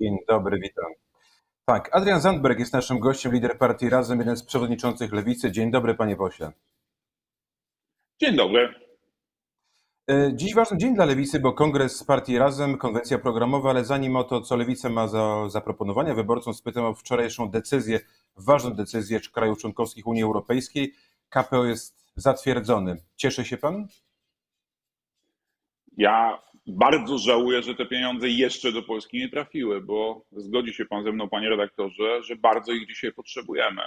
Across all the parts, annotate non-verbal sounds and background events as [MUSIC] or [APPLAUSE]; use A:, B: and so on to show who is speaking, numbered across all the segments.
A: Dzień dobry, witam. Tak, Adrian Zandberg jest naszym gościem, lider partii Razem, jeden z przewodniczących Lewicy. Dzień dobry, panie pośle.
B: Dzień dobry.
A: E, dziś ważny dzień dla Lewicy, bo kongres partii Razem, konwencja programowa, ale zanim o to, co Lewica ma do zaproponowania wyborcom, spytam o wczorajszą decyzję, ważną decyzję krajów członkowskich Unii Europejskiej. KPO jest zatwierdzony. Cieszy się pan?
B: Ja bardzo żałuję, że te pieniądze jeszcze do Polski nie trafiły, bo zgodzi się pan ze mną, panie redaktorze, że bardzo ich dzisiaj potrzebujemy.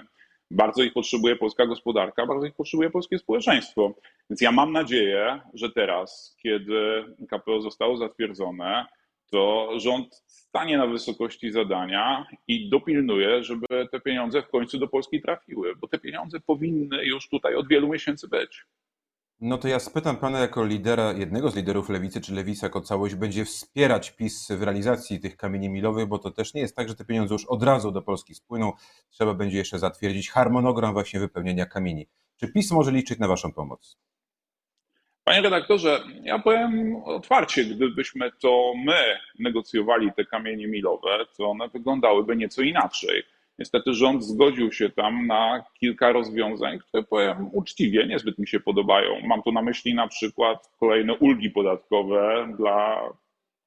B: Bardzo ich potrzebuje polska gospodarka, bardzo ich potrzebuje polskie społeczeństwo. Więc ja mam nadzieję, że teraz, kiedy KPO zostało zatwierdzone, to rząd stanie na wysokości zadania i dopilnuje, żeby te pieniądze w końcu do Polski trafiły, bo te pieniądze powinny już tutaj od wielu miesięcy być.
A: No to ja spytam pana jako lidera, jednego z liderów lewicy, czy lewica jako całość będzie wspierać PiS w realizacji tych kamieni milowych, bo to też nie jest tak, że te pieniądze już od razu do Polski spłyną. Trzeba będzie jeszcze zatwierdzić harmonogram właśnie wypełnienia kamieni. Czy PiS może liczyć na waszą pomoc?
B: Panie redaktorze, ja powiem otwarcie, gdybyśmy to my negocjowali te kamienie milowe, to one wyglądały nieco inaczej. Niestety rząd zgodził się tam na kilka rozwiązań, które powiem uczciwie, niezbyt mi się podobają. Mam tu na myśli na przykład kolejne ulgi podatkowe dla,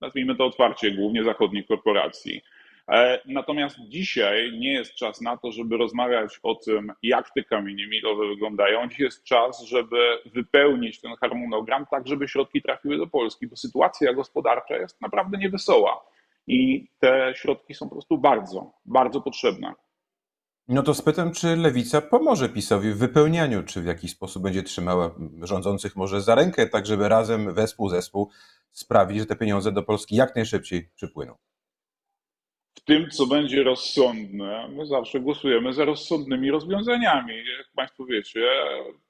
B: nazwijmy to otwarcie, głównie zachodnich korporacji. E, natomiast dzisiaj nie jest czas na to, żeby rozmawiać o tym, jak te kamienie milowe wyglądają. Dziś jest czas, żeby wypełnić ten harmonogram tak, żeby środki trafiły do Polski, bo sytuacja gospodarcza jest naprawdę niewesoła i te środki są po prostu bardzo, bardzo potrzebne.
A: No to spytam, czy Lewica pomoże PiSowi w wypełnianiu, czy w jakiś sposób będzie trzymała rządzących może za rękę, tak żeby razem, wespół, zespół sprawić, że te pieniądze do Polski jak najszybciej przypłyną.
B: W tym, co będzie rozsądne, my zawsze głosujemy za rozsądnymi rozwiązaniami. Jak Państwo wiecie,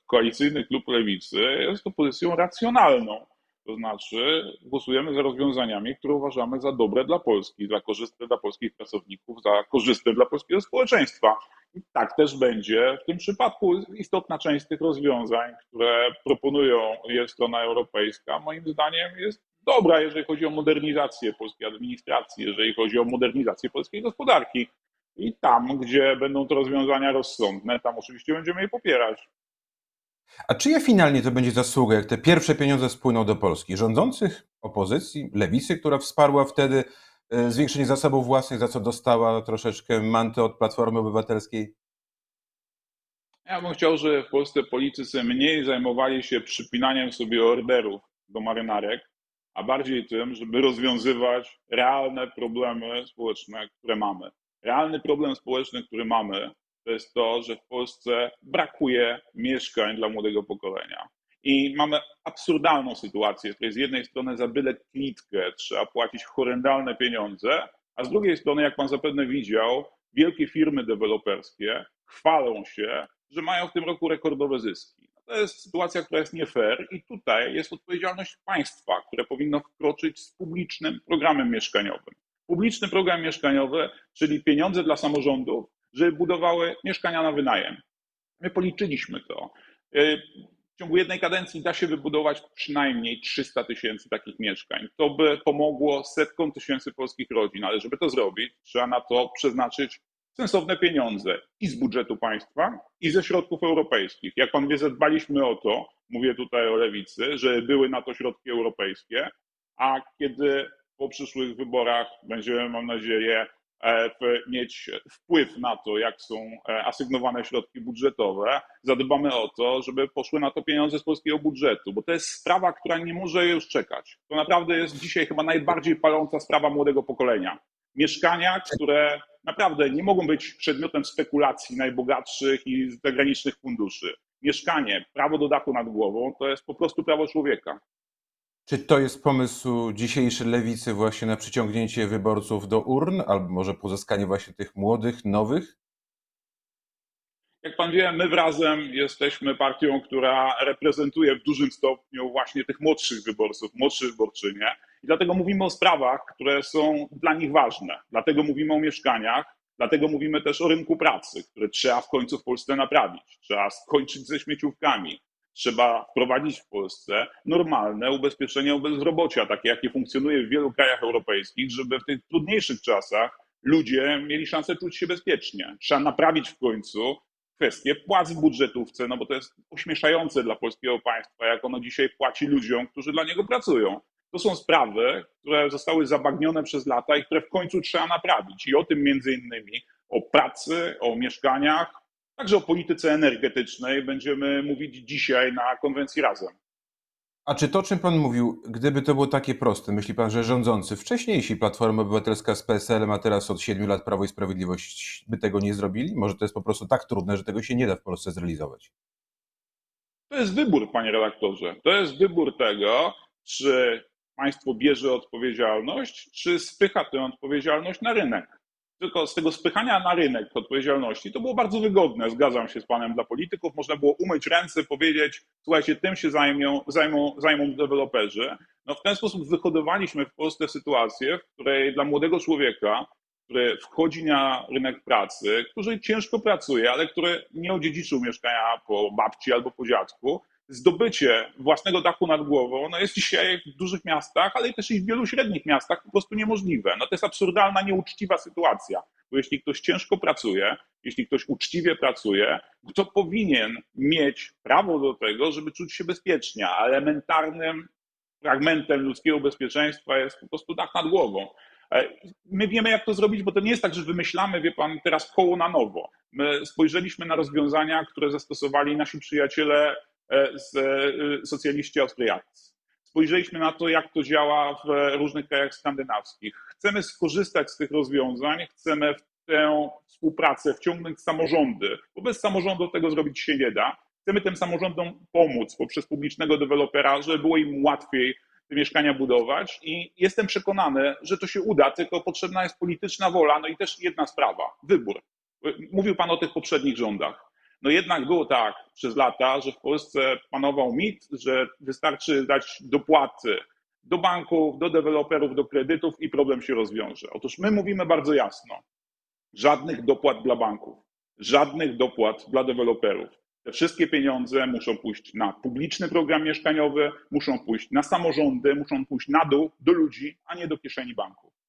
B: koalicyjny klub Lewicy jest opozycją racjonalną. To znaczy głosujemy za rozwiązaniami, które uważamy za dobre dla Polski, za korzystne dla polskich pracowników, za korzystne dla polskiego społeczeństwa. I tak też będzie w tym przypadku. Istotna część tych rozwiązań, które proponują jest strona europejska, moim zdaniem jest dobra, jeżeli chodzi o modernizację polskiej administracji, jeżeli chodzi o modernizację polskiej gospodarki. I tam, gdzie będą to rozwiązania rozsądne, tam oczywiście będziemy je popierać.
A: A czyja finalnie to będzie zasługa, jak te pierwsze pieniądze spłyną do Polski? Rządzących, opozycji, lewicy, która wsparła wtedy e, zwiększenie zasobów własnych, za co dostała troszeczkę manty od Platformy Obywatelskiej?
B: Ja bym chciał, żeby w Polsce politycy mniej zajmowali się przypinaniem sobie orderów do marynarek, a bardziej tym, żeby rozwiązywać realne problemy społeczne, które mamy. Realny problem społeczny, który mamy, to jest to, że w Polsce brakuje mieszkań dla młodego pokolenia. I mamy absurdalną sytuację, w której z jednej strony za byle klitkę trzeba płacić horrendalne pieniądze, a z drugiej strony, jak pan zapewne widział, wielkie firmy deweloperskie chwalą się, że mają w tym roku rekordowe zyski. To jest sytuacja, która jest nie fair i tutaj jest odpowiedzialność państwa, które powinno wkroczyć z publicznym programem mieszkaniowym. Publiczny program mieszkaniowy, czyli pieniądze dla samorządów, żeby budowały mieszkania na wynajem. My policzyliśmy to. E, w ciągu jednej kadencji da się wybudować przynajmniej 300 tysięcy takich mieszkań. To by pomogło setkom tysięcy polskich rodzin, ale żeby to zrobić, trzeba na to przeznaczyć sensowne pieniądze i z budżetu państwa, i ze środków europejskich. Jak pan wie, zadbaliśmy o to, mówię tutaj o lewicy, że były na to środki europejskie, a kiedy po przyszłych wyborach będziemy, mam nadzieję, mieć wpływ na to, jak są e, asygnowane środki budżetowe, zadbamy o to, żeby poszły na to pieniądze z polskiego budżetu, bo to jest sprawa, która nie może już czekać. To naprawdę jest dzisiaj chyba najbardziej paląca sprawa młodego pokolenia. Mieszkania, które naprawdę nie mogą być przedmiotem spekulacji najbogatszych i zagranicznych funduszy. Mieszkanie, prawo do dachu nad głową to jest po prostu prawo człowieka.
A: Czy to jest pomysł dzisiejszej lewicy właśnie na przyciągnięcie wyborców do urn, albo może pozyskanie właśnie tych młodych, nowych?
B: Jak pan wie, my razem jesteśmy partią, która reprezentuje w dużym stopniu właśnie tych młodszych wyborców, młodsze wyborczynie. I dlatego mówimy o sprawach, które są dla nich ważne. Dlatego mówimy o mieszkaniach, dlatego mówimy też o rynku pracy, który trzeba w końcu w Polsce naprawić. Trzeba skończyć ze śmieciówkami. Trzeba wprowadzić w Polsce normalne ubezpieczenie o bezrobocia, takie jakie funkcjonuje w wielu krajach europejskich, żeby w tych trudniejszych czasach ludzie mieli szansę czuć się bezpiecznie. Trzeba naprawić w końcu kwestię płac w budżetówce, no bo to jest ośmieszające dla polskiego państwa, jak ono dzisiaj płaci ludziom, którzy dla niego pracują. To są sprawy, które zostały zabagnione przez lata i które w końcu trzeba naprawić. I o tym między innymi, o pracy, o mieszkaniach, także o polityce energetycznej będziemy mówić dzisiaj na konwencji Razem.
A: A czy to, o czym Pan mówił, gdyby to było takie proste, myśli Pan, że rządzący wcześniejsi Platforma Obywatelska z PSL-em, a teraz od 7 lat Prawo i Sprawiedliwość by tego nie zrobili? Może to jest po prostu tak trudne, że tego się nie da w Polsce zrealizować?
B: To jest wybór, panie redaktorze. To jest wybór tego, czy państwo bierze odpowiedzialność, czy spycha tę odpowiedzialność na rynek tylko z tego spychania na rynek odpowiedzialności, to było bardzo wygodne, zgadzam się z panem, dla polityków. Można było umyć ręce, powiedzieć, słuchajcie, tym się zajmą, zajmą, zajmą deweloperzy. No w ten sposób wyhodowaliśmy w Polsce sytuację, w której dla młodego człowieka, który wchodzi na rynek pracy, który ciężko pracuje, ale który nie odziedziczył mieszkania po babci albo po dziadku, zdobycie własnego dachu nad głową no jest dzisiaj w dużych miastach, ale też i w wielu średnich miastach po prostu niemożliwe. No to jest absurdalna, nieuczciwa sytuacja, bo jeśli ktoś ciężko pracuje, jeśli ktoś uczciwie pracuje, to powinien mieć prawo do tego, żeby czuć się bezpiecznie, a elementarnym fragmentem ludzkiego bezpieczeństwa jest po prostu dach nad głową. E, my wiemy, jak to zrobić, bo to nie jest tak, że wymyślamy, wie pan, teraz koło na nowo. My spojrzeliśmy na rozwiązania, które zastosowali nasi przyjaciele z e, socjaliści austriaccy. Spojrzeliśmy na to, jak to działa w różnych krajach skandynawskich. Chcemy skorzystać z tych rozwiązań, chcemy w tę współpracę wciągnąć samorządy, bo bez samorządów tego zrobić się nie da. Chcemy tym samorządom pomóc poprzez publicznego dewelopera, żeby było im łatwiej te mieszkania budować i jestem przekonany, że to się uda, tylko potrzebna jest polityczna wola, no i też jedna sprawa, wybór. Mówił Pan o tych poprzednich rządach. No jednak było tak przez lata, że w Polsce panował mit, że wystarczy dać dopłaty do banków, do deweloperów, do kredytów i problem się rozwiąże. Otóż my mówimy bardzo jasno: żadnych dopłat dla banków, żadnych dopłat dla deweloperów. Te wszystkie pieniądze muszą pójść na publiczny program mieszkaniowy, muszą pójść na samorządy, muszą pójść na dół do ludzi, a nie do kieszeni banków.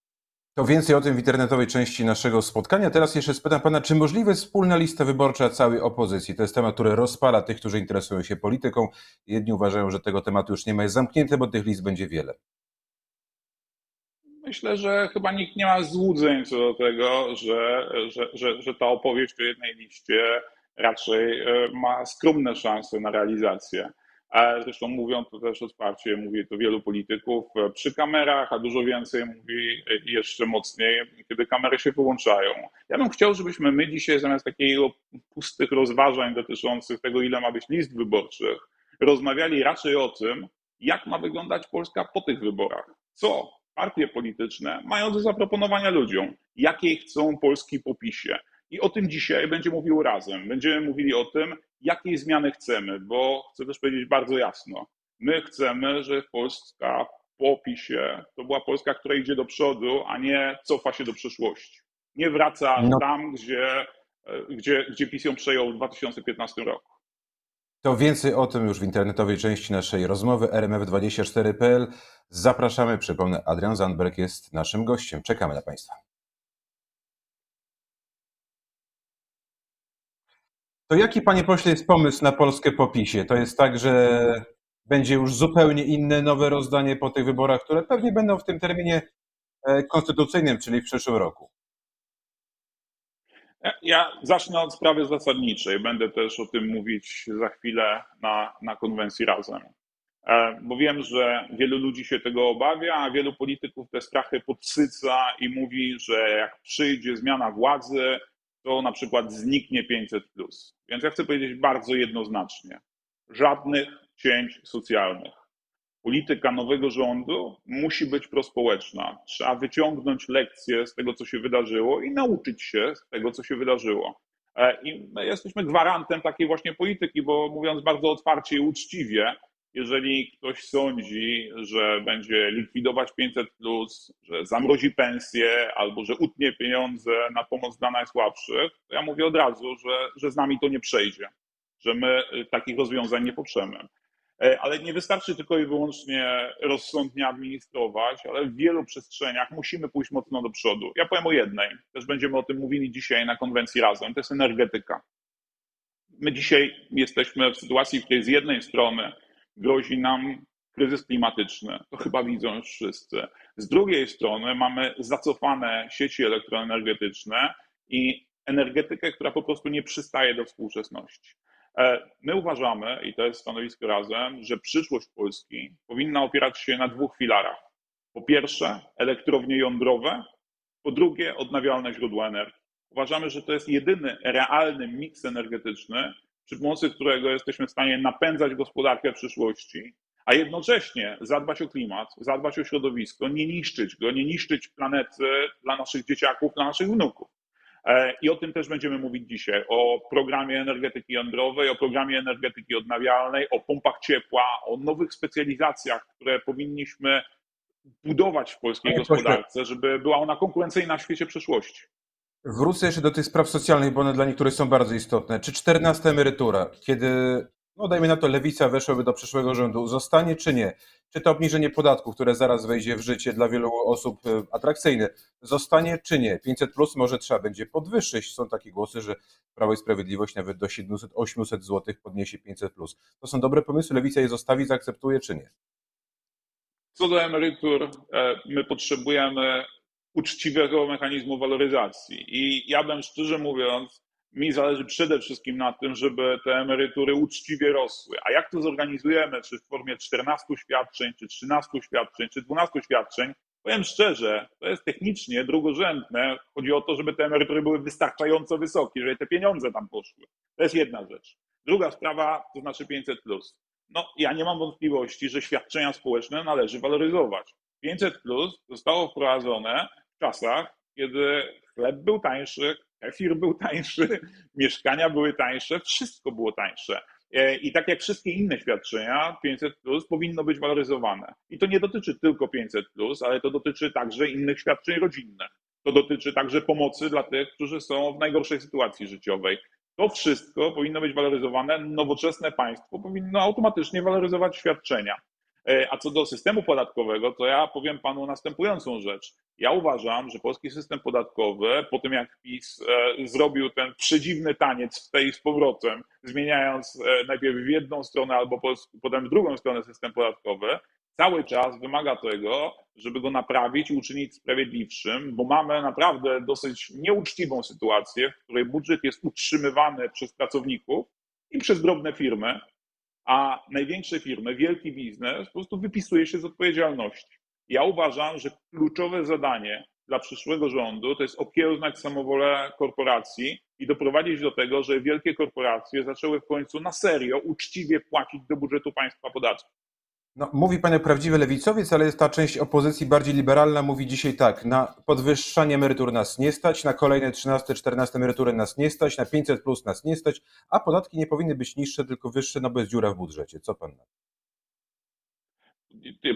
A: To więcej o tym w internetowej części naszego spotkania. Teraz jeszcze spytam pana, czy możliwe wspólna lista wyborcza całej opozycji? To jest temat, który rozpala tych, którzy interesują się polityką. Jedni uważają, że tego tematu już nie ma, jest zamknięte, bo tych list będzie wiele.
B: Myślę, że chyba nikt nie ma złudzeń co do tego, że, że, że, że ta opowieść o jednej liście raczej e, ma skromne szanse na realizację. Zresztą mówią to też otwarcie, mówi to wielu polityków przy kamerach, a dużo więcej mówi jeszcze mocniej, kiedy kamery się wyłączają. Ja bym chciał, żebyśmy my dzisiaj zamiast takiego pustych rozważań dotyczących tego, ile ma być list wyborczych, rozmawiali raczej o tym, jak ma wyglądać Polska po tych wyborach. Co partie polityczne mają do zaproponowania ludziom, jakiej chcą Polski po PiSie. I o tym dzisiaj będzie mówił razem. Będziemy mówili o tym, jakiej zmiany chcemy, bo chcę też powiedzieć bardzo jasno. My chcemy, żeby Polska po opisie to była Polska, która idzie do przodu, a nie cofa się do przeszłości. Nie wraca no. tam, gdzie, gdzie, gdzie PiS ją przejął w 2015 roku.
A: To więcej o tym już w internetowej części naszej rozmowy rmf24.pl. Zapraszamy. Przypomnę, Adrian Zandberg jest naszym gościem. Czekamy na Państwa. To jaki, panie pośle, jest pomysł na Polskę po PiSie? To jest tak, że będzie już zupełnie inne, nowe rozdanie po tych wyborach, które pewnie będą w tym terminie e, konstytucyjnym, czyli w przyszłym roku.
B: Ja zacznę od sprawy zasadniczej. Będę też o tym mówić za chwilę na, na konwencji razem. E, bo wiem, że wielu ludzi się tego obawia, a wielu polityków te strachy podsyca i mówi, że jak przyjdzie zmiana władzy, to na przykład zniknie 500. Więc ja chcę powiedzieć bardzo jednoznacznie: żadnych cięć socjalnych. Polityka nowego rządu musi być prospołeczna. Trzeba wyciągnąć lekcje z tego, co się wydarzyło i nauczyć się z tego, co się wydarzyło. E, I my jesteśmy gwarantem takiej właśnie polityki, bo mówiąc bardzo otwarcie i uczciwie, jeżeli ktoś sądzi, że będzie likwidować 500, że zamrozi pensję albo że utnie pieniądze na pomoc dla najsłabszych, to ja mówię od razu, że, że z nami to nie przejdzie. że my takich rozwiązań nie poprzemy. E, ale nie wystarczy tylko i wyłącznie rozsądnie administrować, ale w wielu przestrzeniach musimy pójść mocno do przodu. Ja powiem o jednej, też będziemy o tym mówili dzisiaj na konwencji razem, to jest energetyka. My dzisiaj jesteśmy w sytuacji, w której z jednej strony grozi nam kryzys klimatyczny, to chyba widzą wszyscy. Z drugiej strony mamy zacofane sieci elektroenergetyczne i energetykę, która po prostu nie przystaje do współczesności. E, my uważamy, i to jest stanowisko razem, że przyszłość Polski powinna opierać się na dwóch filarach. Po pierwsze, elektrownie jądrowe, po drugie, odnawialne źródła energii. Uważamy, że to jest jedyny realny miks energetyczny, przy pomocy którego jesteśmy w stanie napędzać gospodarkę przyszłości, a jednocześnie zadbać o klimat, zadbać o środowisko, nie niszczyć go, nie niszczyć planety dla naszych dzieciaków, dla naszych wnuków. E, I o tym też będziemy mówić dzisiaj, o programie energetyki jądrowej, o programie energetyki odnawialnej, o pompach ciepła, o nowych specjalizacjach, które powinniśmy budować w polskiej gospodarce, żeby była ona konkurencyjna w świecie przyszłości.
A: Wrócę jeszcze do tych spraw socjalnych, bo one dla niektórych są bardzo istotne. Czy 14 emerytura, kiedy no dajmy na to, lewica weszłaby do przyszłego rządu, zostanie czy nie? Czy to obniżenie podatku, które zaraz wejdzie w życie dla wielu osób e, atrakcyjne, zostanie czy nie? 500 plus może trzeba będzie podwyższyć. Są takie głosy, że Prawo i Sprawiedliwość nawet do 700-800 zł podniesie 500 plus. To są dobre pomysły, lewica je zostawi, zaakceptuje czy nie?
B: Co do emerytur, e, my potrzebujemy uczciwego mechanizmu waloryzacji. I ja bym szczerze mówiąc, mi zależy przede wszystkim na tym, żeby te emerytury uczciwie rosły. A jak to zorganizujemy, czy w formie 14 świadczeń, czy 13 świadczeń, czy 12 świadczeń, powiem szczerze, to jest technicznie drugorzędne. Chodzi o to, żeby te emerytury były wystarczająco wysokie, żeby te pieniądze tam poszły. To jest jedna rzecz. Druga sprawa to znaczy 500. No, ja nie mam wątpliwości, że świadczenia społeczne należy waloryzować. 500 zostało wprowadzone w czasach, kiedy chleb był tańszy, Kefir był tańszy, [LAUGHS] mieszkania były tańsze, wszystko było tańsze. E, I tak jak wszystkie inne świadczenia, 500 plus powinno być waloryzowane. I to nie dotyczy tylko 500, plus, ale to dotyczy także innych świadczeń rodzinnych. To dotyczy także pomocy dla tych, którzy są w najgorszej sytuacji życiowej. To wszystko powinno być waloryzowane. Nowoczesne państwo powinno automatycznie waloryzować świadczenia. E, a co do systemu podatkowego, to ja powiem panu następującą rzecz. Ja uważam, że polski system podatkowy, po tym jak PiS e, zrobił ten przedziwny taniec w tej z powrotem, zmieniając e, najpierw w jedną stronę albo potem w drugą stronę system podatkowy, cały czas wymaga tego, żeby go naprawić i uczynić sprawiedliwszym, bo mamy naprawdę dosyć nieuczciwą sytuację, w której budżet jest utrzymywany przez pracowników i przez drobne firmy, a największe firmy, wielki biznes po prostu wypisuje się z odpowiedzialności. Ja uważam, że kluczowe zadanie dla przyszłego rządu to jest okiełznać samowolę korporacji i doprowadzić do tego, że wielkie korporacje zaczęły w końcu na serio, uczciwie płacić do budżetu państwa podatki.
A: No, mówi pan jak prawdziwy lewicowiec, ale jest ta część opozycji bardziej liberalna, mówi dzisiaj tak, na podwyższanie emerytur nas nie stać, na kolejne 13, 14 emerytury nas nie stać, na 500 plus nas nie stać, a podatki nie powinny być niższe, tylko wyższe, no bo jest dziura w budżecie. Co pan na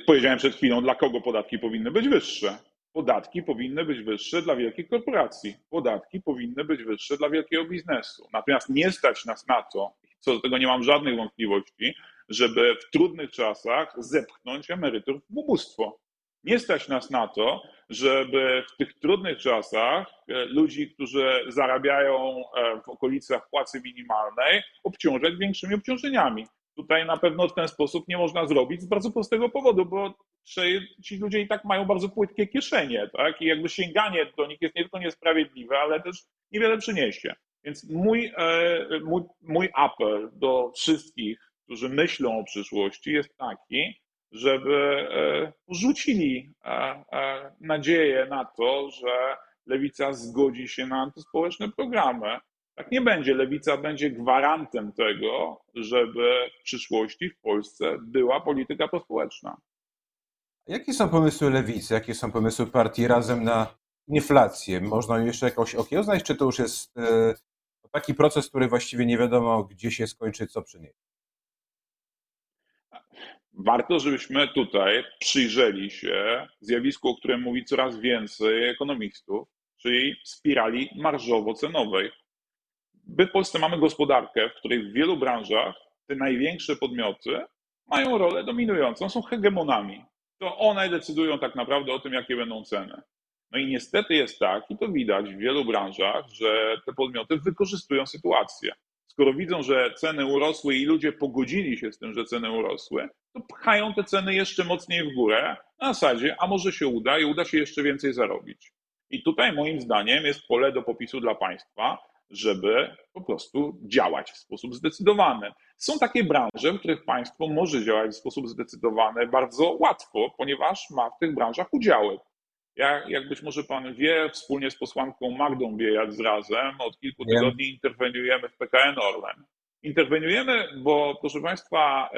B: Powiedziałem przed chwilą, dla kogo podatki powinny być wyższe. Podatki powinny być wyższe dla wielkich korporacji. Podatki powinny być wyższe dla wielkiego biznesu. Natomiast nie stać nas na to, co do tego nie mam żadnych wątpliwości, żeby w trudnych czasach zepchnąć emerytur w ubóstwo. Nie stać nas na to, żeby w tych trudnych czasach e, ludzi, którzy zarabiają e, w okolicach płacy minimalnej, obciążać większymi obciążeniami. Tutaj na pewno w ten sposób nie można zrobić z bardzo prostego powodu, bo ci ludzie i tak mają bardzo płytkie kieszenie, tak? I jakby sięganie do nich jest nie tylko niesprawiedliwe, ale też niewiele przyniesie. Więc mój, e, mój, mój apel do wszystkich którzy myślą o przyszłości, jest taki, żeby e, rzucili e, e, nadzieję na to, że lewica zgodzi się na antyspołeczne programy. Tak nie będzie. Lewica będzie gwarantem tego, żeby w przyszłości w Polsce była polityka prospołeczna.
A: Jakie są pomysły lewicy, jakie są pomysły partii razem na inflację? Można jeszcze jakoś okiełznać, czy to już jest taki proces, który właściwie nie wiadomo, gdzie się skończy, co przyniesie?
B: Warto, żebyśmy tutaj przyjrzeli się zjawisku, o którym mówi coraz więcej ekonomistów, czyli spirali marżowo-cenowej. my w Polsce mamy gospodarkę, w której w wielu branżach te największe podmioty mają rolę dominującą, są hegemonami. To one decydują tak naprawdę o tym, jakie będą ceny. No i niestety jest tak, i to widać w wielu branżach, że te podmioty wykorzystują sytuację. Skoro widzą, że ceny urosły i ludzie pogodzili się z tym, że ceny urosły, to pchają te ceny jeszcze mocniej w górę na zasadzie, a może się uda i uda się jeszcze więcej zarobić. I tutaj moim zdaniem jest pole do popisu dla państwa, żeby po prostu działać w sposób zdecydowany. Są takie branże, w których państwo może działać w sposób zdecydowany bardzo łatwo, ponieważ ma w tych branżach udziały. Ja, jak być może pan wie, wspólnie z posłanką Magdą Biejat z Razem od kilku tygodni interweniujemy w PKN Orlen. Interweniujemy, bo proszę państwa,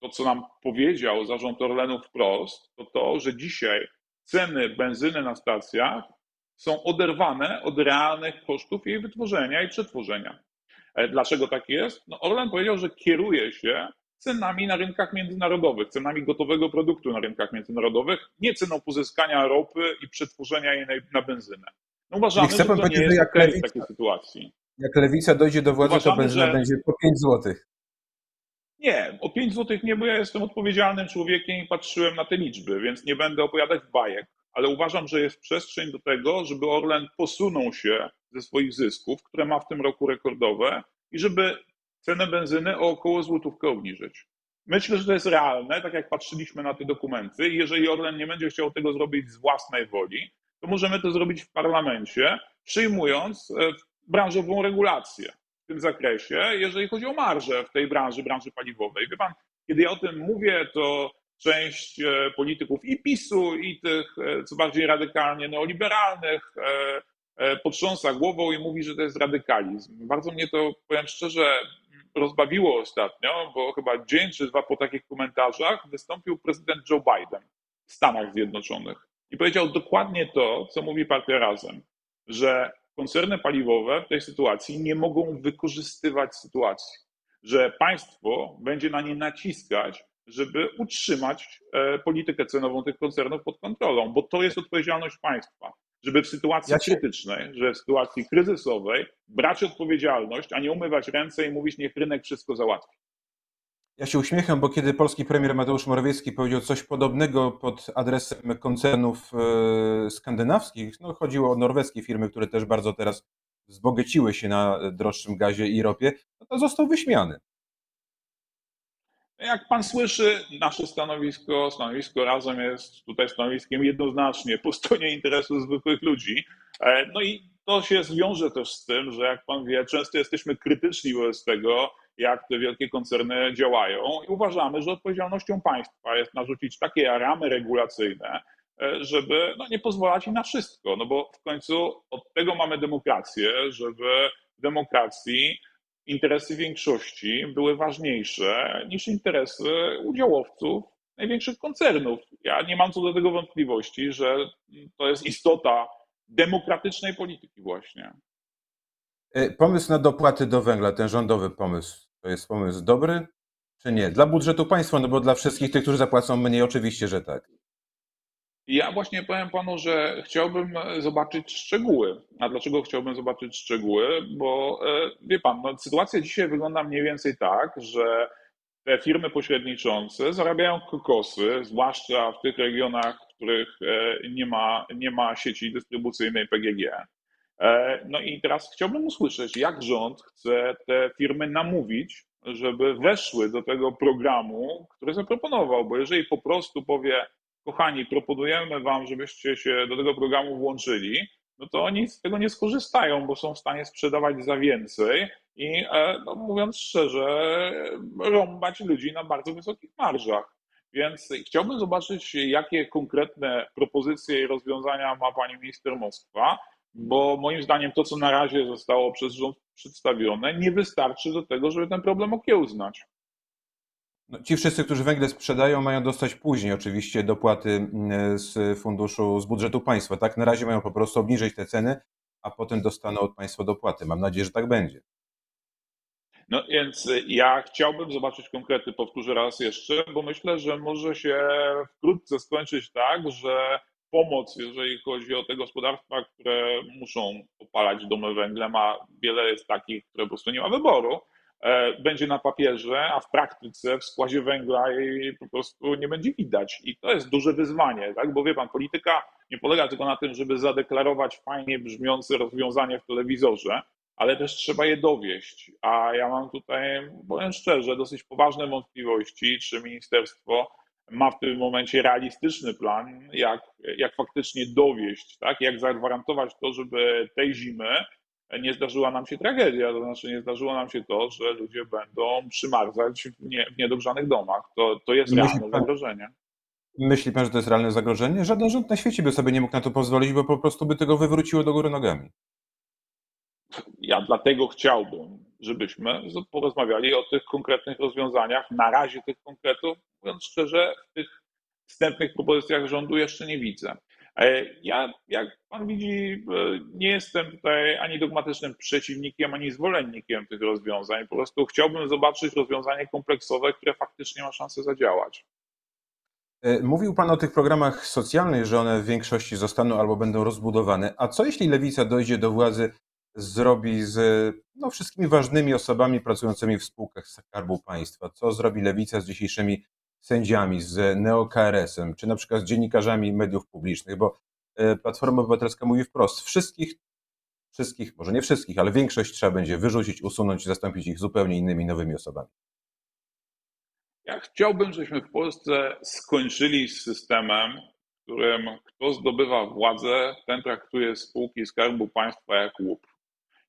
B: to co nam powiedział zarząd Orlenu wprost, to to, że dzisiaj ceny benzyny na stacjach są oderwane od realnych kosztów jej wytworzenia i przetworzenia. E, Dlaczego tak jest? No Orlen powiedział, że kieruje się cenami na rynkach międzynarodowych, cenami gotowego produktu na rynkach międzynarodowych, nie ceną pozyskania ropy i przetworzenia jej na, benzynę. No uważamy, że to nie jest
A: jak
B: okej w
A: lewica-
B: takiej sytuacji.
A: Jak lewica dojdzie do władzy, to
B: Uważamy,
A: benzyna
B: że-
A: będzie po 5 złotych.
B: Nie, o 5 zł nie, bo ja jestem odpowiedzialnym człowiekiem i patrzyłem na te liczby, więc nie będę opowiadać bajek, ale uważam, że jest przestrzeń do tego, żeby Orlen posunął się ze swoich zysków, które ma w tym roku rekordowe, i żeby cenę benzyny o około złotówkę obniżyć. Myślę, że to jest realne, tak jak patrzyliśmy na te dokumenty, jeżeli Orlen nie będzie chciał tego zrobić z własnej woli, to możemy to zrobić w parlamencie, przyjmując e, branżową regulację w tym zakresie, jeżeli chodzi o marżę w tej branży, branży paliwowej. Wie pan, kiedy ja o tym mówię, to część e, polityków i PiSu, i tych e, co bardziej radykalnie neoliberalnych potrząsa głową i mówi, że to jest radykalizm. Bardzo mnie to, powiem szczerze, rozbawiło ostatnio, bo chyba dzień czy dwa po takich komentarzach wystąpił prezydent Joe Biden w Stanach Zjednoczonych i powiedział dokładnie to, co mówi Partia Razem, że koncerny paliwowe w tej sytuacji nie mogą wykorzystywać sytuacji, że państwo będzie na nie naciskać, żeby utrzymać e, politykę cenową tych koncernów pod kontrolą, bo to jest odpowiedzialność państwa, żeby w sytuacji
A: Ja się-
B: krytycznej, że w sytuacji kryzysowej brać odpowiedzialność, a nie umywać ręce i mówić, niech rynek wszystko załatwi.
A: Ja się uśmiecham, bo kiedy polski premier Mateusz Morawiecki powiedział coś podobnego pod adresem koncernów e, skandynawskich, no chodziło o norweskie firmy, które też bardzo teraz wzbogeciły się na droższym gazie i ropie, no to został wyśmiany.
B: Jak pan słyszy, nasze stanowisko, stanowisko razem jest tutaj stanowiskiem jednoznacznie po stronie interesu zwykłych ludzi. E, No i to się zwiąże też z tym, że jak pan wie, często jesteśmy krytyczni wobec tego, jak te wielkie koncerny działają i uważamy, że odpowiedzialnością państwa jest narzucić takie ramy regulacyjne, e, żeby no, nie pozwalać im na wszystko, no bo w końcu od tego mamy demokrację, żeby w demokracji interesy większości były ważniejsze niż interesy udziałowców największych koncernów. Ja nie mam co do tego wątpliwości, że to jest istota demokratycznej polityki właśnie.
A: E, Pomysł na dopłaty do węgla, ten rządowy pomysł, to jest pomysł dobry czy nie? Dla budżetu państwa, no bo dla wszystkich tych, którzy zapłacą mniej, oczywiście, że tak.
B: Ja właśnie powiem panu, że chciałbym zobaczyć szczegóły. A dlaczego chciałbym zobaczyć szczegóły? Bo e, wie pan, no, sytuacja dzisiaj wygląda mniej więcej tak, że te firmy pośredniczące zarabiają kokosy, zwłaszcza w tych regionach, w których e, nie ma, nie ma sieci dystrybucyjnej PGG. E, No i teraz chciałbym usłyszeć, jak rząd chce te firmy namówić, żeby weszły do tego programu, który zaproponował, bo jeżeli po prostu powie, kochani, proponujemy wam, żebyście się do tego programu włączyli, no to oni z tego nie skorzystają, bo są w stanie sprzedawać za więcej i e, no, mówiąc szczerze, rąbać ludzi na bardzo wysokich marżach. Więc chciałbym zobaczyć, jakie konkretne propozycje i rozwiązania ma pani minister Moskwa, bo moim zdaniem to, co na razie zostało przez rząd przedstawione, nie wystarczy do tego, żeby ten problem okiełznać.
A: No, ci wszyscy, którzy węgle sprzedają, mają dostać później oczywiście dopłaty mm, z funduszu, z budżetu państwa. Tak, na razie mają po prostu obniżyć te ceny, a potem dostaną od państwa dopłaty. Mam nadzieję, że tak będzie.
B: No więc ja chciałbym zobaczyć konkrety, powtórzę raz jeszcze, bo myślę, że może się wkrótce skończyć tak, że pomoc, jeżeli chodzi o te gospodarstwa, które muszą opalać domy węglem, a wiele jest takich, które po prostu nie ma wyboru, będzie na papierze, a w praktyce w składzie węgla jej po prostu nie będzie widać. I to jest duże wyzwanie, tak? bo wie pan, polityka nie polega tylko na tym, żeby zadeklarować fajnie brzmiące rozwiązanie w telewizorze, ale też trzeba je dowieść. A ja mam tutaj, powiem szczerze, dosyć poważne wątpliwości, czy ministerstwo ma w tym momencie realistyczny plan, jak, jak faktycznie dowieść, tak? jak zagwarantować to, żeby tej zimy nie zdarzyła nam się tragedia, to znaczy nie zdarzyło nam się to, że ludzie będą przymarzać w, nie, w niedogrzanych domach. To, to jest
A: Myśli
B: realne
A: pan-
B: zagrożenie.
A: Myśli pan, że to jest realne zagrożenie? Żaden rząd na świecie by sobie nie mógł na to pozwolić, bo po prostu by tego wywróciło do góry nogami.
B: Ja dlatego chciałbym, żebyśmy porozmawiali o tych konkretnych rozwiązaniach. Na razie tych konkretów, mówiąc szczerze, w tych wstępnych propozycjach rządu jeszcze nie widzę. E, Ja, jak pan widzi, e, nie jestem tutaj ani dogmatycznym przeciwnikiem, ani zwolennikiem tych rozwiązań. Po prostu chciałbym zobaczyć rozwiązanie kompleksowe, które faktycznie ma szansę zadziałać.
A: E, Mówił Pan o tych programach socjalnych, że one w większości zostaną albo będą rozbudowane. A co jeśli lewica dojdzie do władzy, zrobi z no, wszystkimi ważnymi osobami pracującymi w spółkach Skarbu Państwa? Co zrobi lewica z dzisiejszymi sędziami, z neo-KRS-em, czy na przykład z dziennikarzami mediów publicznych? Bo e, Platforma Obywatelska mówi wprost, wszystkich, wszystkich, może nie wszystkich, ale większość trzeba będzie wyrzucić, usunąć, zastąpić ich zupełnie innymi, nowymi osobami.
B: Ja chciałbym, żebyśmy w Polsce skończyli z systemem, w którym kto zdobywa władzę, ten traktuje spółki Skarbu Państwa jak łup.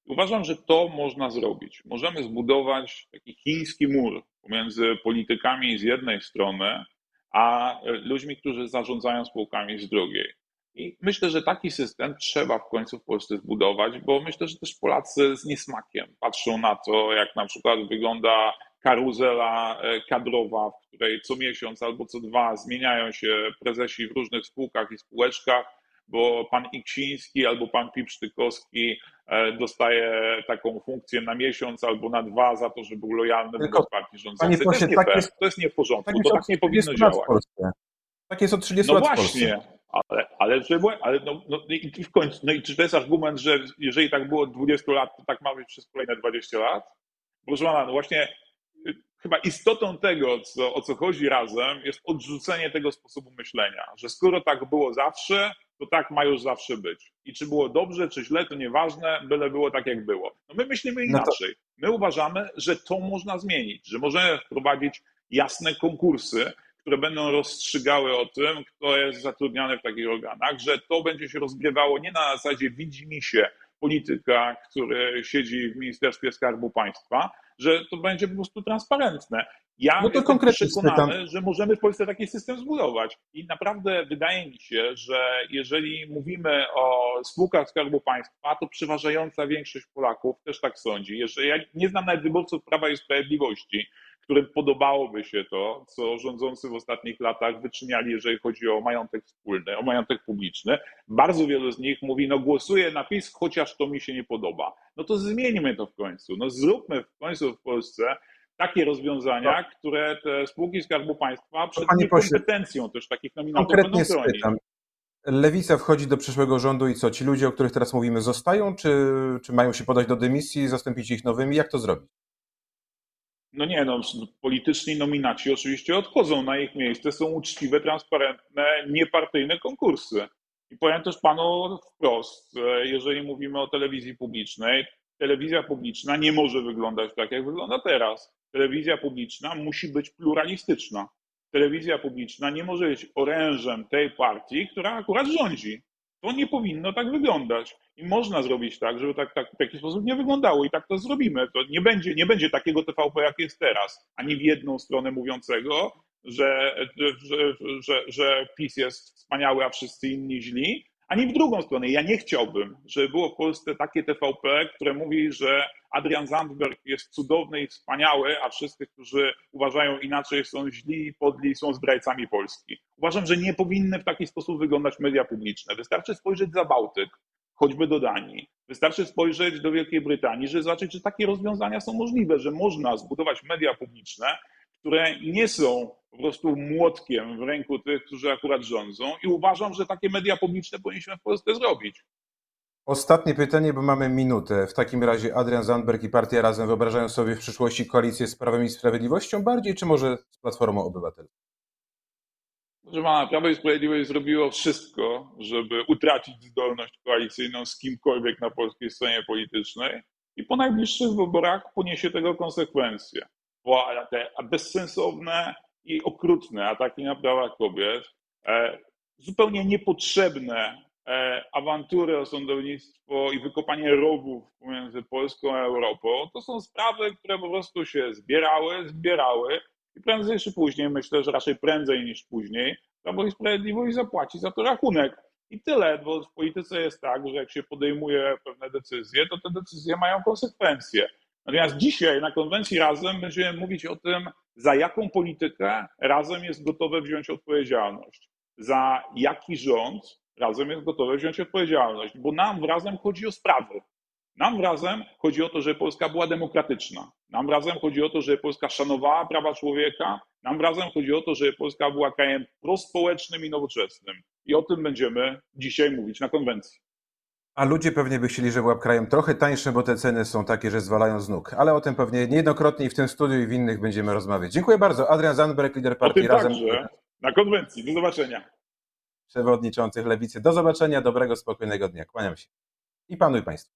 B: Uważam, że to można zrobić. Możemy zbudować taki chiński mur pomiędzy politykami z jednej strony, a ludźmi, którzy zarządzają spółkami z drugiej. I myślę, że taki system trzeba w końcu w Polsce zbudować, bo myślę, że też Polacy z niesmakiem patrzą na to, jak na przykład wygląda karuzela e, kadrowa, w której co miesiąc albo co dwa zmieniają się prezesi w różnych spółkach i spółeczkach, bo pan Iksiński albo pan Pipsztykowski e, dostaje taką funkcję na miesiąc albo na dwa za to, że był lojalny
A: Tylko,
B: wobec partii rządzącej. To jest nie
A: tak jest-
B: to jest nie w porządku,
A: Tak
B: to tak nie
A: 30
B: powinno działać.
A: Tak jest od 30
B: No
A: lat
B: właśnie, ale, ale, żeby, ale no, no, i i w końcu, no i czy to jest argument, że jeżeli tak było od 20 lat, to tak ma być przez kolejne 20 lat? Proszę pana, no właśnie y, chyba istotą tego, co, o co chodzi razem, jest odrzucenie tego sposobu myślenia, że skoro tak było zawsze, to tak ma już zawsze być. I czy było dobrze, czy źle, to nieważne, byle było tak, jak było. No my myślimy
A: No
B: inaczej. My uważamy, że to można zmienić, że możemy wprowadzić jasne konkursy, które będą rozstrzygały o tym, kto jest zatrudniany w takich organach, że to będzie się rozgrywało nie na zasadzie widzi się polityka, który siedzi w Ministerstwie Skarbu Państwa, że to będzie po prostu transparentne. Ja
A: No to
B: jestem
A: konkretnie
B: przekonany, że możemy w Polsce taki system zbudować. I naprawdę wydaje mi się, że jeżeli mówimy o spółkach Skarbu Państwa, to przeważająca większość Polaków też tak sądzi. Jeżeli ja nie znam nawet wyborców Prawa i Sprawiedliwości, którym podobałoby się to, co rządzący w ostatnich latach wyczyniali, jeżeli chodzi o majątek wspólny, o majątek publiczny. Bardzo wielu z nich mówi, no głosuję na PiS, chociaż to mi się nie podoba. No to zmieńmy to w końcu. No zróbmy w końcu w Polsce takie rozwiązania, które te spółki Skarbu Państwa przed
A: panie pośle,
B: niekompetencją też takich nominatów będą
A: Konkretnie
B: chronić.
A: spytam. Lewica wchodzi do przyszłego rządu i co? Ci ludzie, o których teraz mówimy, zostają, czy, czy mają się podać do dymisji i zastąpić ich nowymi? Jak to zrobić?
B: No nie, no, polityczni nominaci oczywiście odchodzą na ich miejsce, są uczciwe, transparentne, niepartyjne konkursy. I powiem też panu wprost, jeżeli mówimy o telewizji publicznej, telewizja publiczna nie może wyglądać tak, jak wygląda teraz. Telewizja publiczna musi być pluralistyczna. Telewizja publiczna nie może być orężem tej partii, która akurat rządzi. To nie powinno tak wyglądać. I można zrobić tak, żeby tak, tak, w taki sposób nie wyglądało i tak to zrobimy. To nie będzie, nie będzie takiego TVP, jak jest teraz, ani w jedną stronę mówiącego, że, że, że, że PiS jest wspaniały, a wszyscy inni źli, ani w drugą stronę. Ja nie chciałbym, żeby było w Polsce takie TVP, które mówi, że Adrian Zandberg jest cudowny i wspaniały, a wszyscy, którzy uważają inaczej, są źli i podli, są zdrajcami Polski. Uważam, że nie powinny w taki sposób wyglądać media publiczne. Wystarczy spojrzeć za Bałtyk, choćby do Danii. Wystarczy spojrzeć do Wielkiej Brytanii, żeby zobaczyć, że takie rozwiązania są możliwe, że można zbudować media publiczne, które nie są po prostu młotkiem w ręku tych, którzy akurat rządzą. I uważam, że takie media publiczne powinniśmy w Polsce zrobić.
A: Ostatnie pytanie, bo mamy minutę. W takim razie Adrian Zandberg i Partia Razem wyobrażają sobie w przyszłości koalicję z Prawem i Sprawiedliwością bardziej, czy może z Platformą Obywatelską?
B: Proszę pana, Prawo i Sprawiedliwość zrobiło wszystko, żeby utracić zdolność koalicyjną z kimkolwiek na polskiej scenie politycznej i po najbliższych wyborach poniesie tego konsekwencje. Bo te bezsensowne i okrutne ataki na prawa kobiet, e, zupełnie niepotrzebne e, awantury o sądownictwo i wykopanie rowów pomiędzy Polską a Europą, to są sprawy, które po prostu się zbierały, zbierały i prędzej czy później, myślę, że raczej prędzej niż później, Prawo i Sprawiedliwość zapłaci za to rachunek. I tyle, bo w polityce jest tak, że jak się podejmuje pewne decyzje, to te decyzje mają konsekwencje. Natomiast dzisiaj na konwencji Razem będziemy mówić o tym, za jaką politykę Razem jest gotowe wziąć odpowiedzialność, za jaki rząd Razem jest gotowe wziąć odpowiedzialność, bo nam Razem chodzi o sprawy. Nam razem chodzi o to, żeby Polska była demokratyczna. Nam razem chodzi o to, żeby Polska szanowała prawa człowieka. Nam razem chodzi o to, żeby Polska była krajem prospołecznym i nowoczesnym. I o tym będziemy dzisiaj mówić na konwencji.
A: A ludzie pewnie by chcieli, żeby była krajem trochę tańszym, bo te ceny są takie, że zwalają z nóg. Ale o tym pewnie niejednokrotnie i w tym studiu i w innych będziemy rozmawiać. Dziękuję bardzo. Adrian Zandberg, lider
B: O
A: Partii
B: tym
A: Razem,
B: także na konwencji. Do zobaczenia.
A: przewodniczących Lewicy. Do zobaczenia, dobrego, spokojnego dnia. Kłaniam się. I panu i państwu.